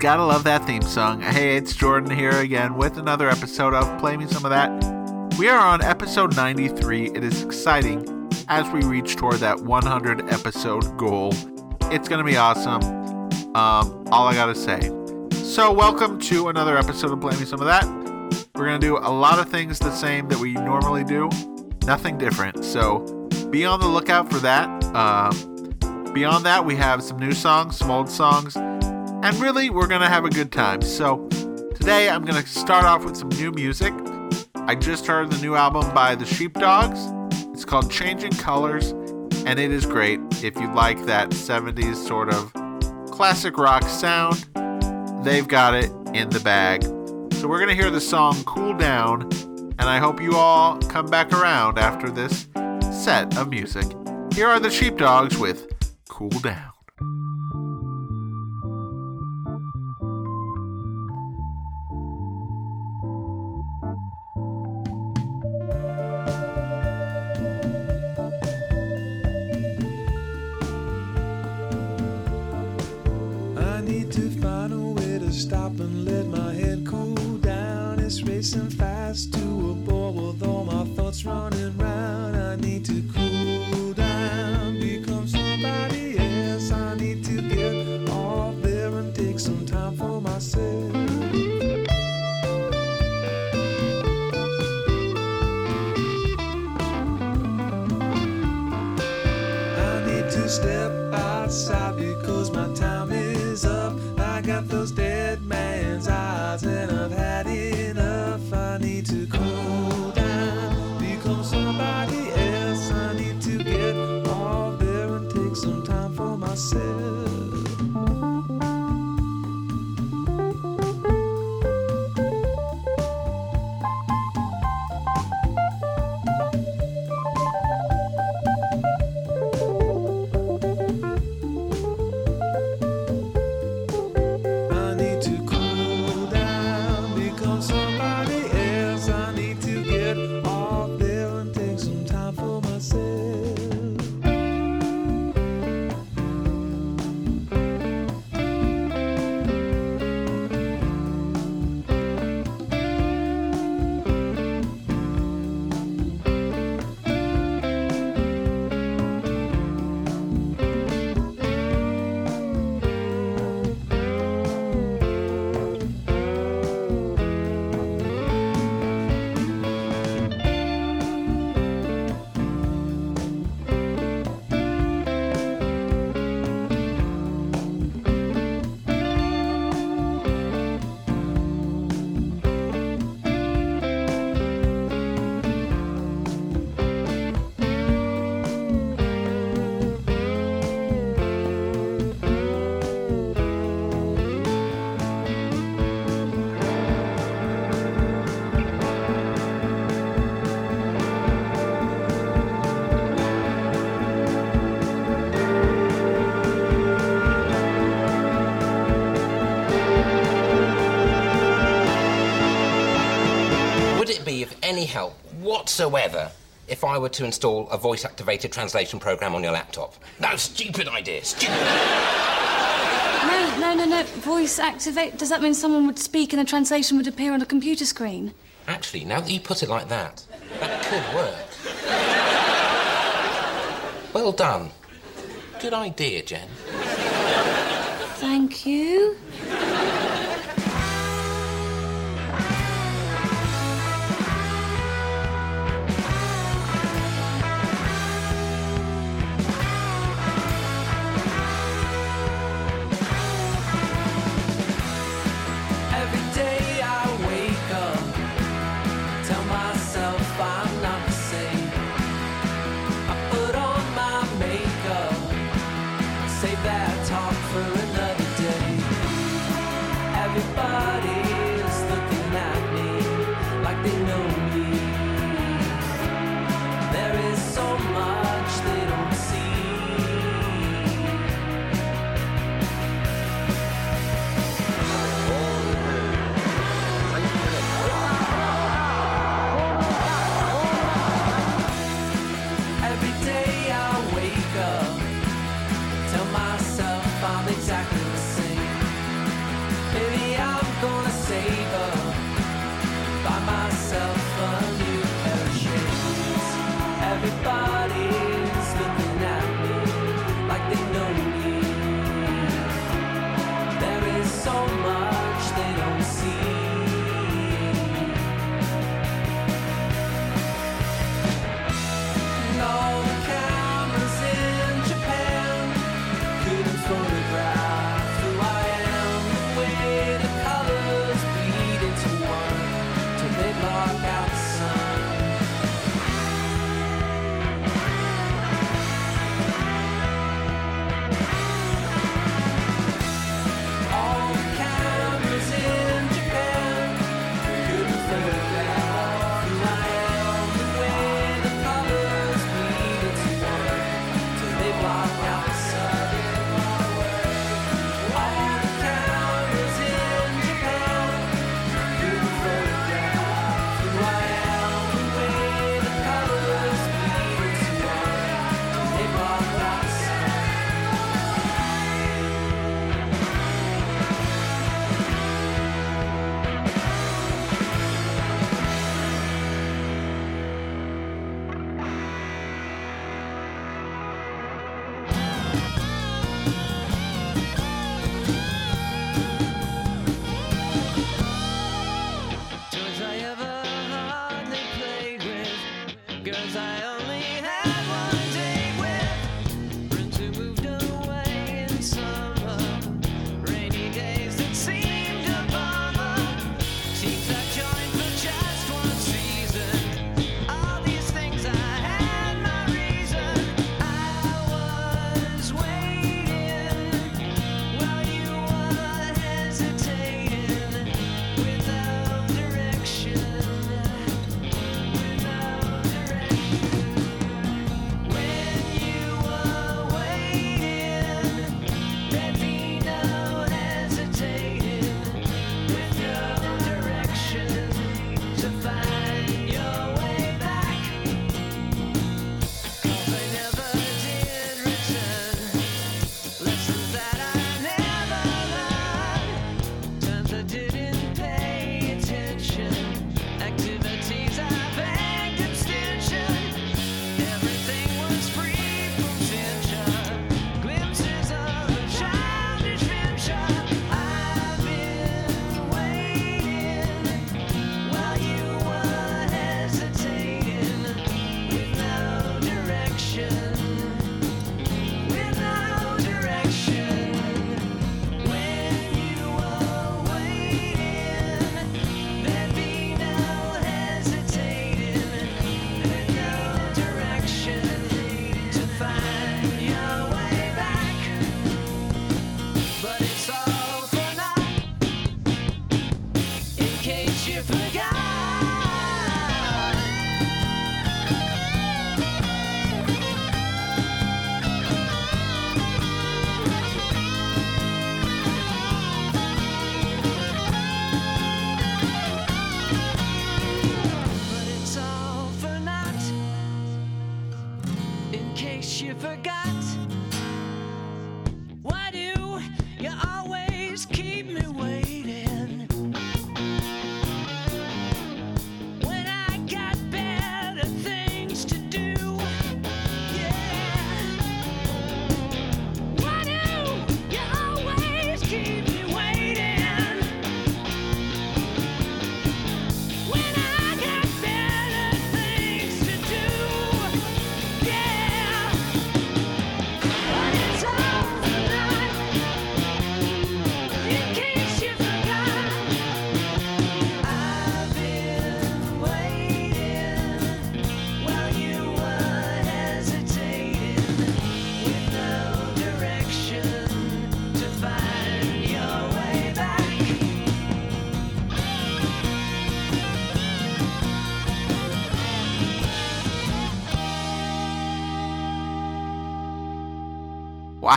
Gotta love that theme song. Hey, it's Jordan here again with another episode of Play Me Some of That. We are on episode 93. It is exciting as we reach toward that 100 episode goal. It's gonna be awesome. Um, all I gotta say. So, welcome to another episode of Play Me Some of That. We're gonna do a lot of things the same that we normally do, nothing different. So, be on the lookout for that. Uh, beyond that, we have some new songs, some old songs and really, we're going to have a good time. So, today I'm going to start off with some new music. I just heard the new album by the Sheepdogs. It's called Changing Colors, and it is great. If you like that 70s sort of classic rock sound, they've got it in the bag. So, we're going to hear the song Cool Down, and I hope you all come back around after this set of music. Here are the Sheepdogs with Cool Down. Any help whatsoever if I were to install a voice activated translation program on your laptop? No, stupid idea. Stupid. No, no, no, no. Voice activate. Does that mean someone would speak and a translation would appear on a computer screen? Actually, now that you put it like that, that could work. Well done. Good idea, Jen. Thank you.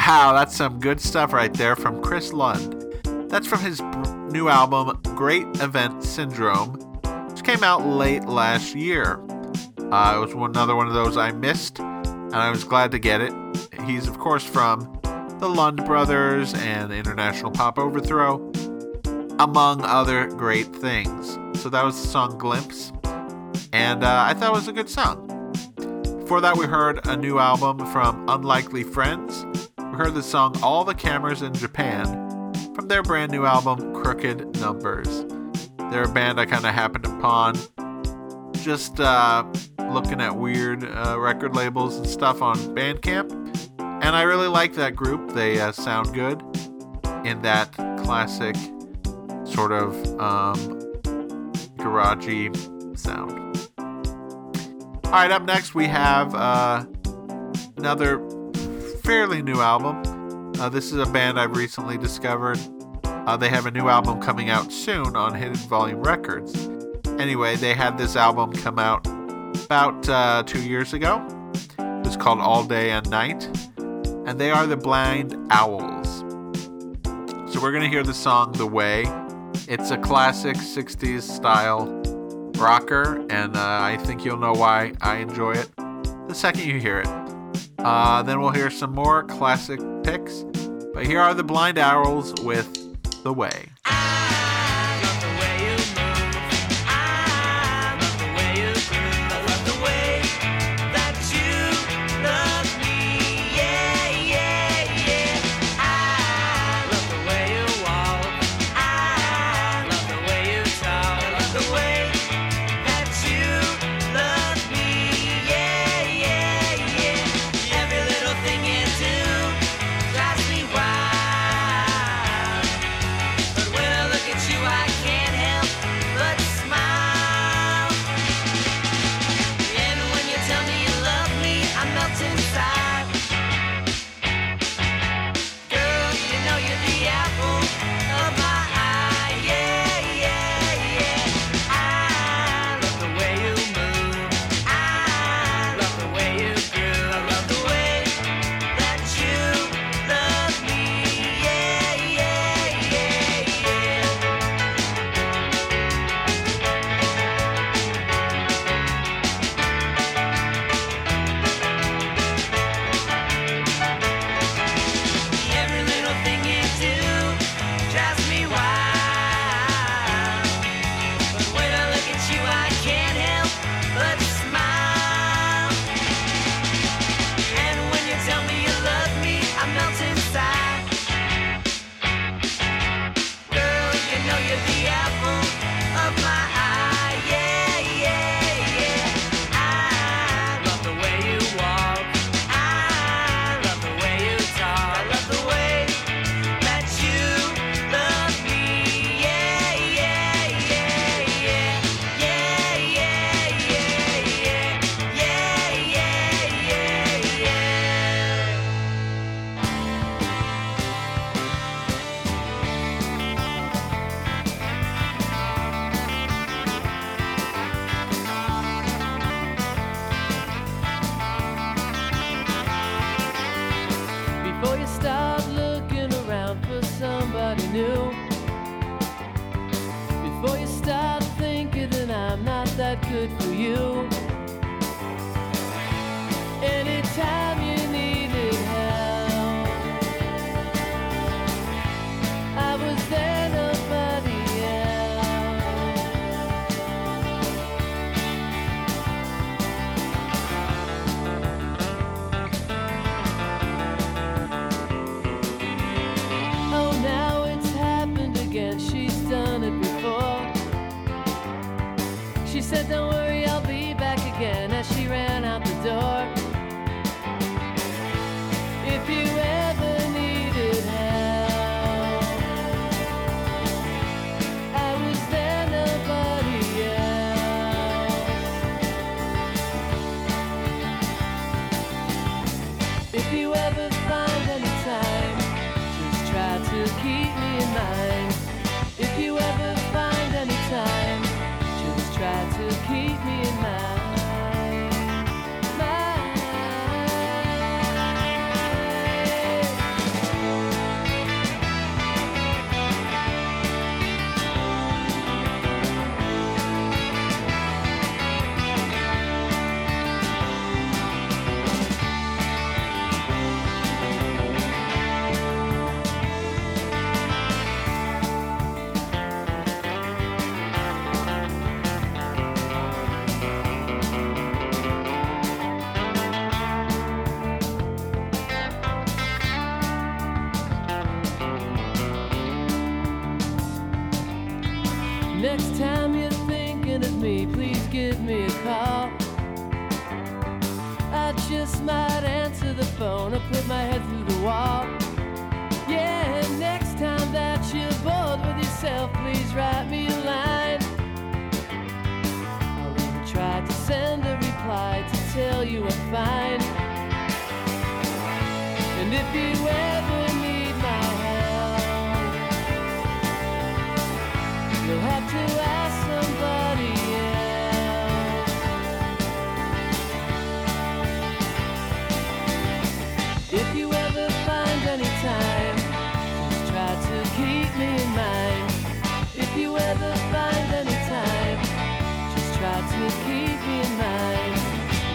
Wow, that's some good stuff right there from Chris Lund. That's from his new album, Great Event Syndrome, which came out late last year. Uh, it was another one of those I missed, and I was glad to get it. He's, of course, from the Lund Brothers and International Pop Overthrow, among other great things. So that was the song Glimpse, and uh, I thought it was a good song. Before that, we heard a new album from Unlikely Friends. Heard the song All the Cameras in Japan from their brand new album Crooked Numbers. They're a band I kind of happened upon just uh, looking at weird uh, record labels and stuff on Bandcamp. And I really like that group. They uh, sound good in that classic sort of um, garagey sound. All right, up next we have uh, another fairly new album. Uh, this is a band I've recently discovered. Uh, they have a new album coming out soon on Hidden Volume Records. Anyway, they had this album come out about uh, two years ago. It's called All Day and Night, and they are the Blind Owls. So we're gonna hear the song "The Way." It's a classic '60s style rocker, and uh, I think you'll know why I enjoy it the second you hear it. Uh, then we'll hear some more classic picks. But here are the Blind Owls with The Way.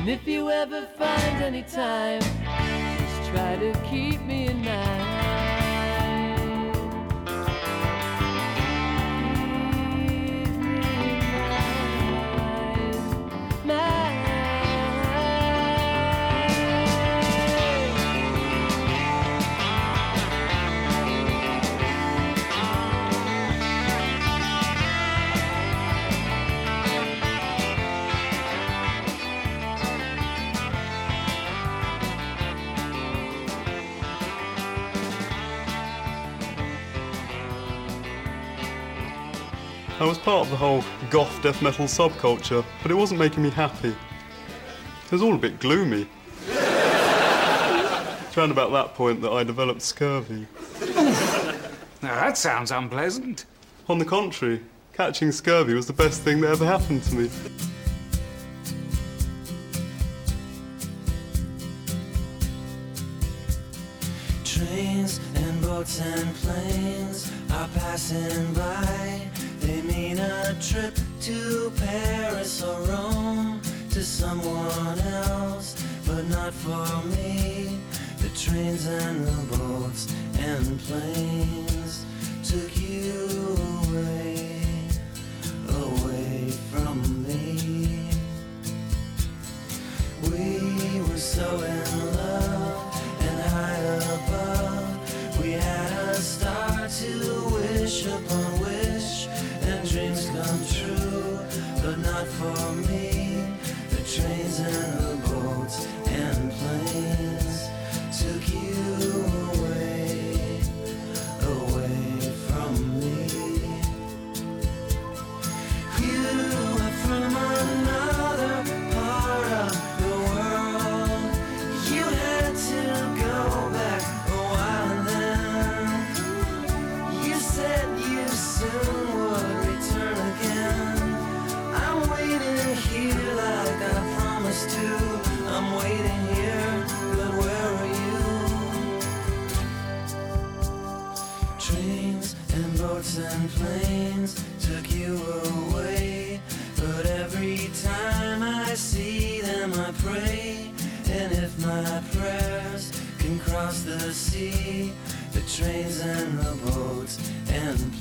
And if you ever find any time, just try to keep me in mind. I was part of the whole goth death metal subculture, but it wasn't making me happy. It was all a bit gloomy. it's around about that point that I developed scurvy. Now that sounds unpleasant. On the contrary, catching scurvy was the best thing that ever happened to me. Trains and boats and planes are passing by. They mean a trip to Paris or Rome to someone else, but not for me. The trains and the boats and the planes took you away, away from me.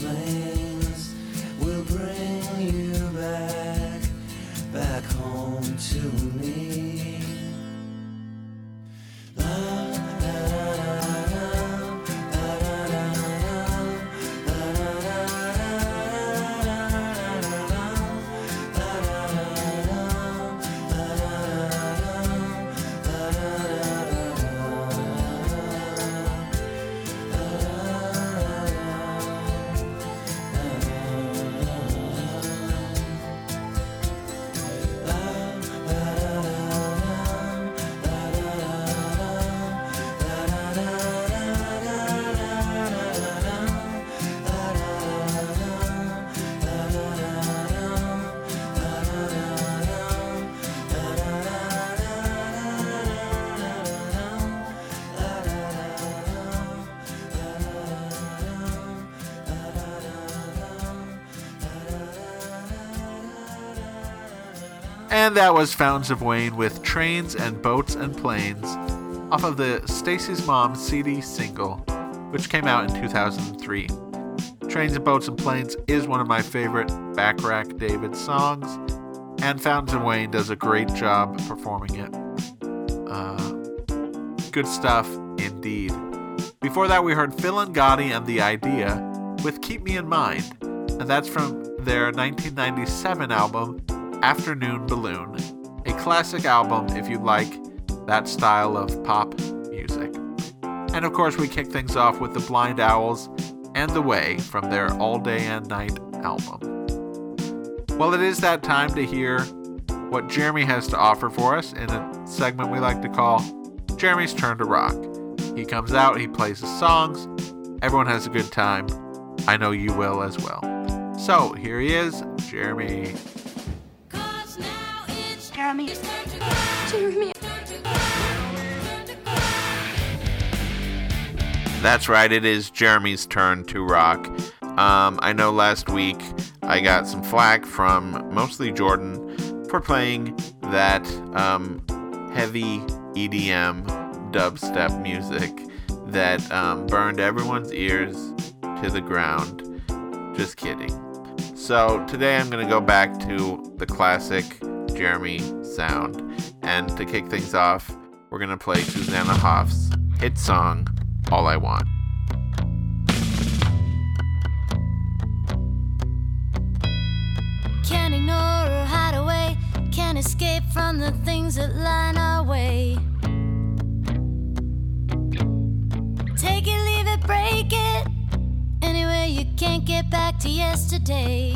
And that was Fountains of Wayne with Trains and Boats and Planes off of the Stacy's Mom CD single, which came out in 2003. Trains and Boats and Planes is one of my favorite Bacharach David songs, and Fountains of Wayne does a great job performing it. Uh, good stuff indeed. Before that, we heard Phil Angotti and The Idea with Keep Me in Mind, and that's from their 1997 album Afternoon Balloon, a classic album if you like that style of pop music. And of course, we kick things off with the Blind Owls and The Way from their All Day and Night album. Well, it is that time to hear what Jeremy has to offer for us in a segment we like to call Jeremy's Turn to Rock. He comes out, he plays his songs, everyone has a good time. I know you will as well. So here he is, Jeremy. Jeremy. Jeremy. That's right, it is Jeremy's turn to rock. Um, I know last week I got some flack from mostly Jordan for playing that um, heavy EDM dubstep music that um, burned everyone's ears to the ground. Just kidding. So today I'm going to go back to the classic Jeremy sound. And to kick things off, we're going to play Susanna Hoffs hit song, All I Want. Can't ignore or hide away. Can't escape from the things that line our way. Take it, leave it, break it. Anyway, you can't get back to yesterday.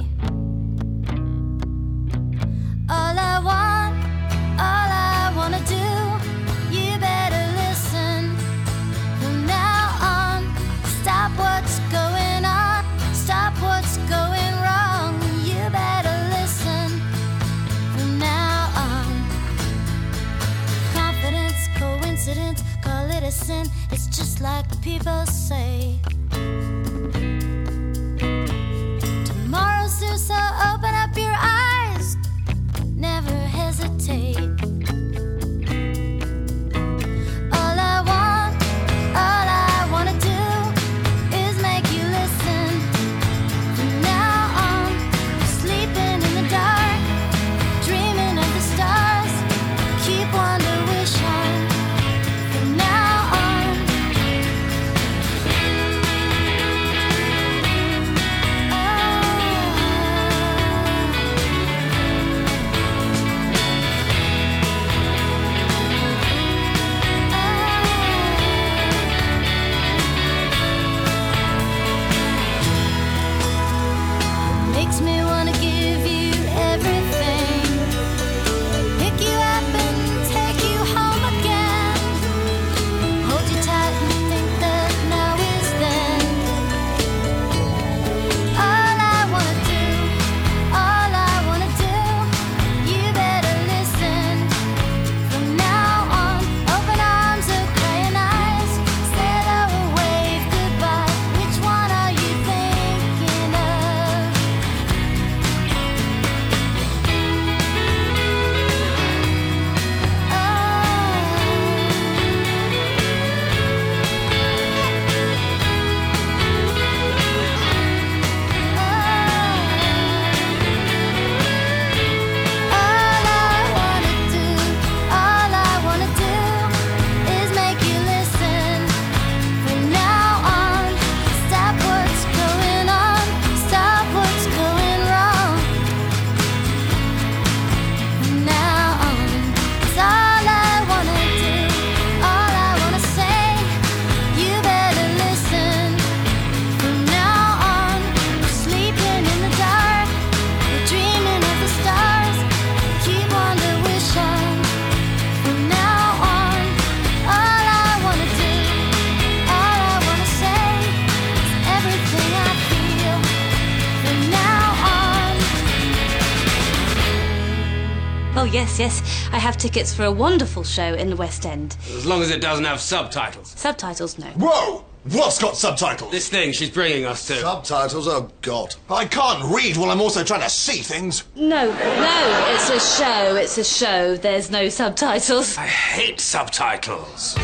It's just like people say. yes, yes. I have tickets for a wonderful show in the West End. As long as it doesn't have subtitles. Subtitles, no. Whoa! What's got subtitles? This thing she's bringing us to. Subtitles? Oh, God. I can't read while I'm also trying to see things. No, no, it's a show, it's a show. There's no subtitles. I hate subtitles.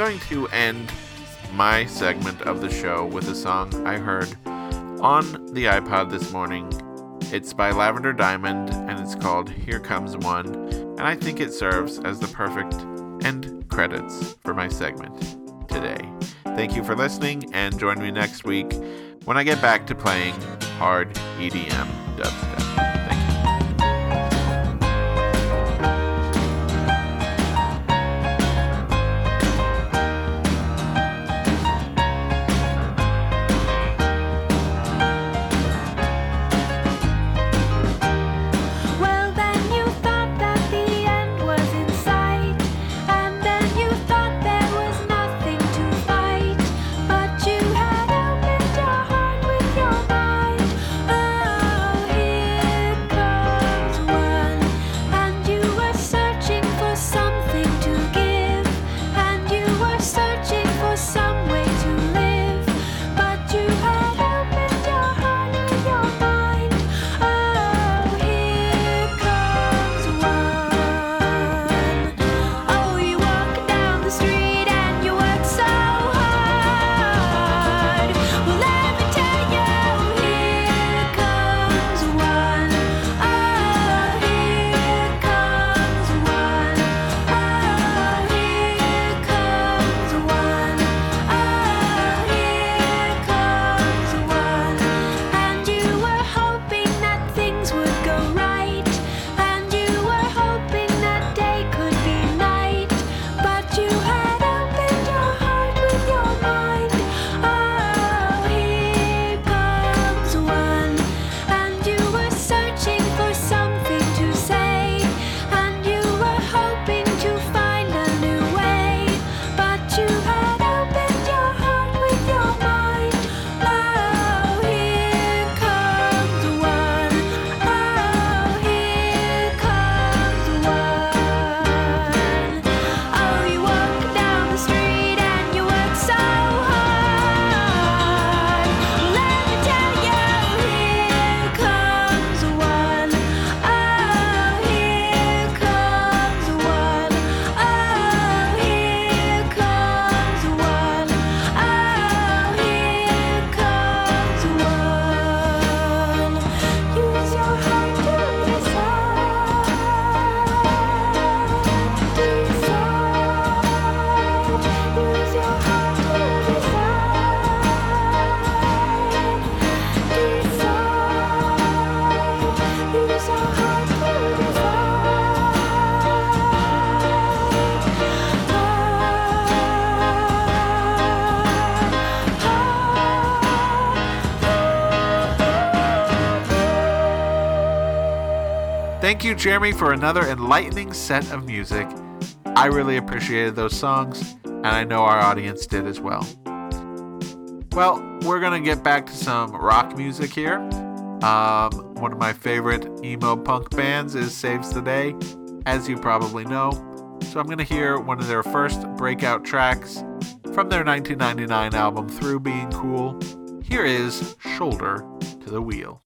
going to end my segment of the show with a song I heard on the iPod this morning. It's by Lavender Diamond and it's called Here Comes One, and I think it serves as the perfect end credits for my segment today. Thank you for listening and join me next week when I get back to playing hard EDM dubstep. Thank you, Jeremy, for another enlightening set of music. I really appreciated those songs, and I know our audience did as well. Well, we're going to get back to some rock music here. Um, one of my favorite emo punk bands is Saves the Day, as you probably know. So I'm going to hear one of their first breakout tracks from their 1999 album Through Being Cool. Here is Shoulder to the Wheel.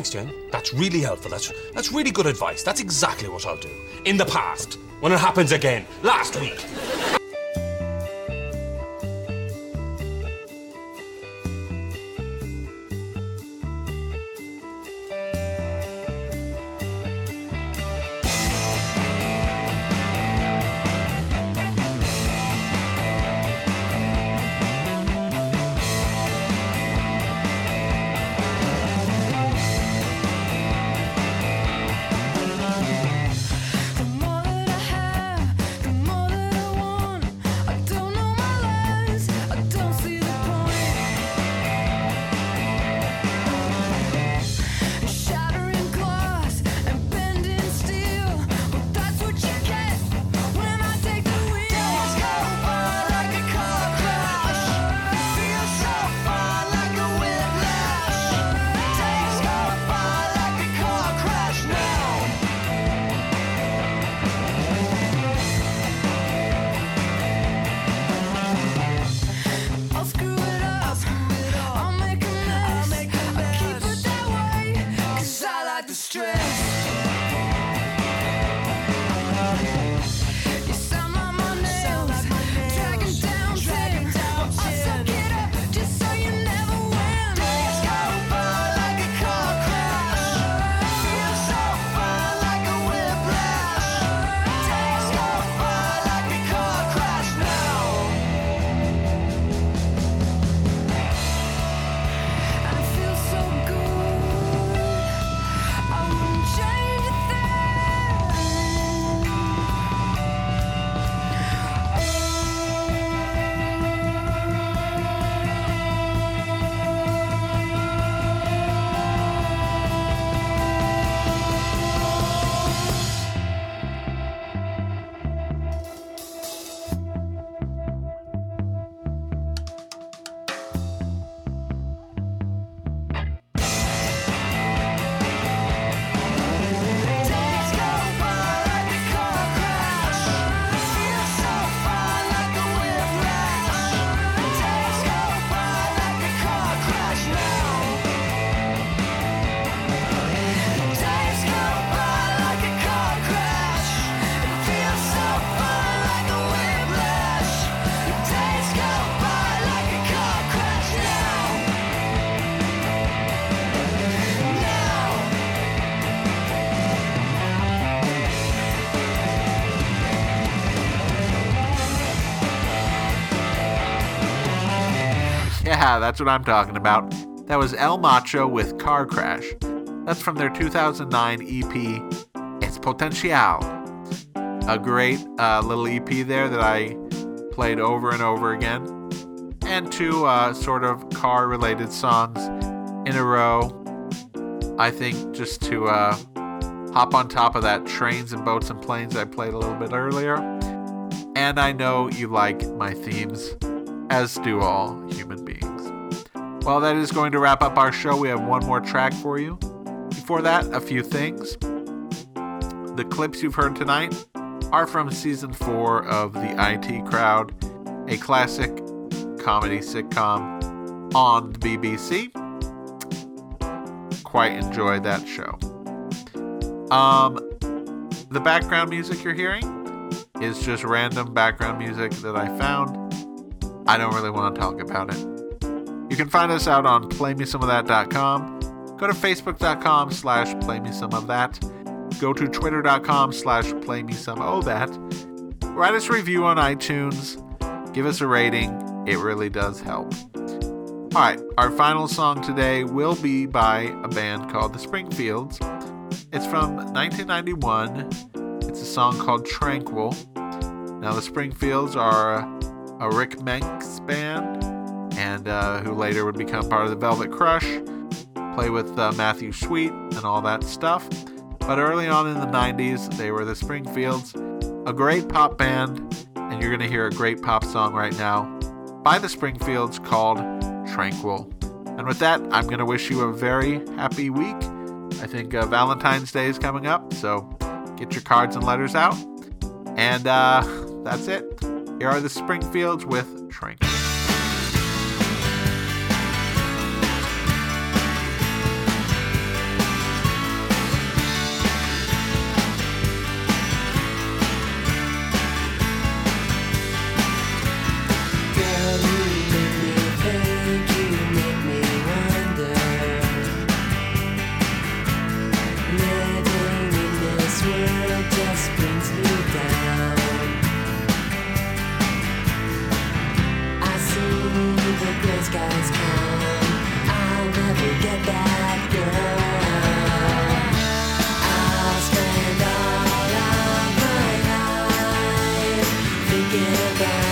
Thanks, Jen. That's really helpful. That's, that's really good advice. That's exactly what I'll do. In the past. When it happens again. Last week. Yeah, that's what I'm talking about. That was Elle Macho with Car Crash. That's from their 2009 EP, Es Potencial. A great uh, little EP there that I played over and over again. And two uh, sort of car related songs in a row. I think just to uh, hop on top of that trains and boats and planes I played a little bit earlier. And I know you like my themes, as do all human. Well, that is going to wrap up our show. We have one more track for you. Before that, a few things. The clips you've heard tonight are from season four of The IT Crowd, a classic comedy sitcom on the BBC. Quite enjoyed that show. Um, the background music you're hearing is just random background music that I found. I don't really want to talk about it. You can find us out on playmesomeofthat.com. Go to facebook.com slash playmesomeofthat. Go to twitter.com slash playmesomeofthat. Write us a review on iTunes. Give us a rating. It really does help. All right, our final song today will be by a band called the Springfields. It's from 1991. It's a song called Tranquil. Now, the Springfields are a Ric Menck's band, and uh, who later would become part of the Velvet Crush, play with uh, Matthew Sweet and all that stuff. But early on in the 90s, they were the Springfields, a great pop band, and you're going to hear a great pop song right now by the Springfields called Tranquil. And with that, I'm going to wish you a very happy week. I think uh, Valentine's Day is coming up, so get your cards and letters out. And uh, that's it. Here are the Springfields with Tranquil. Thinking about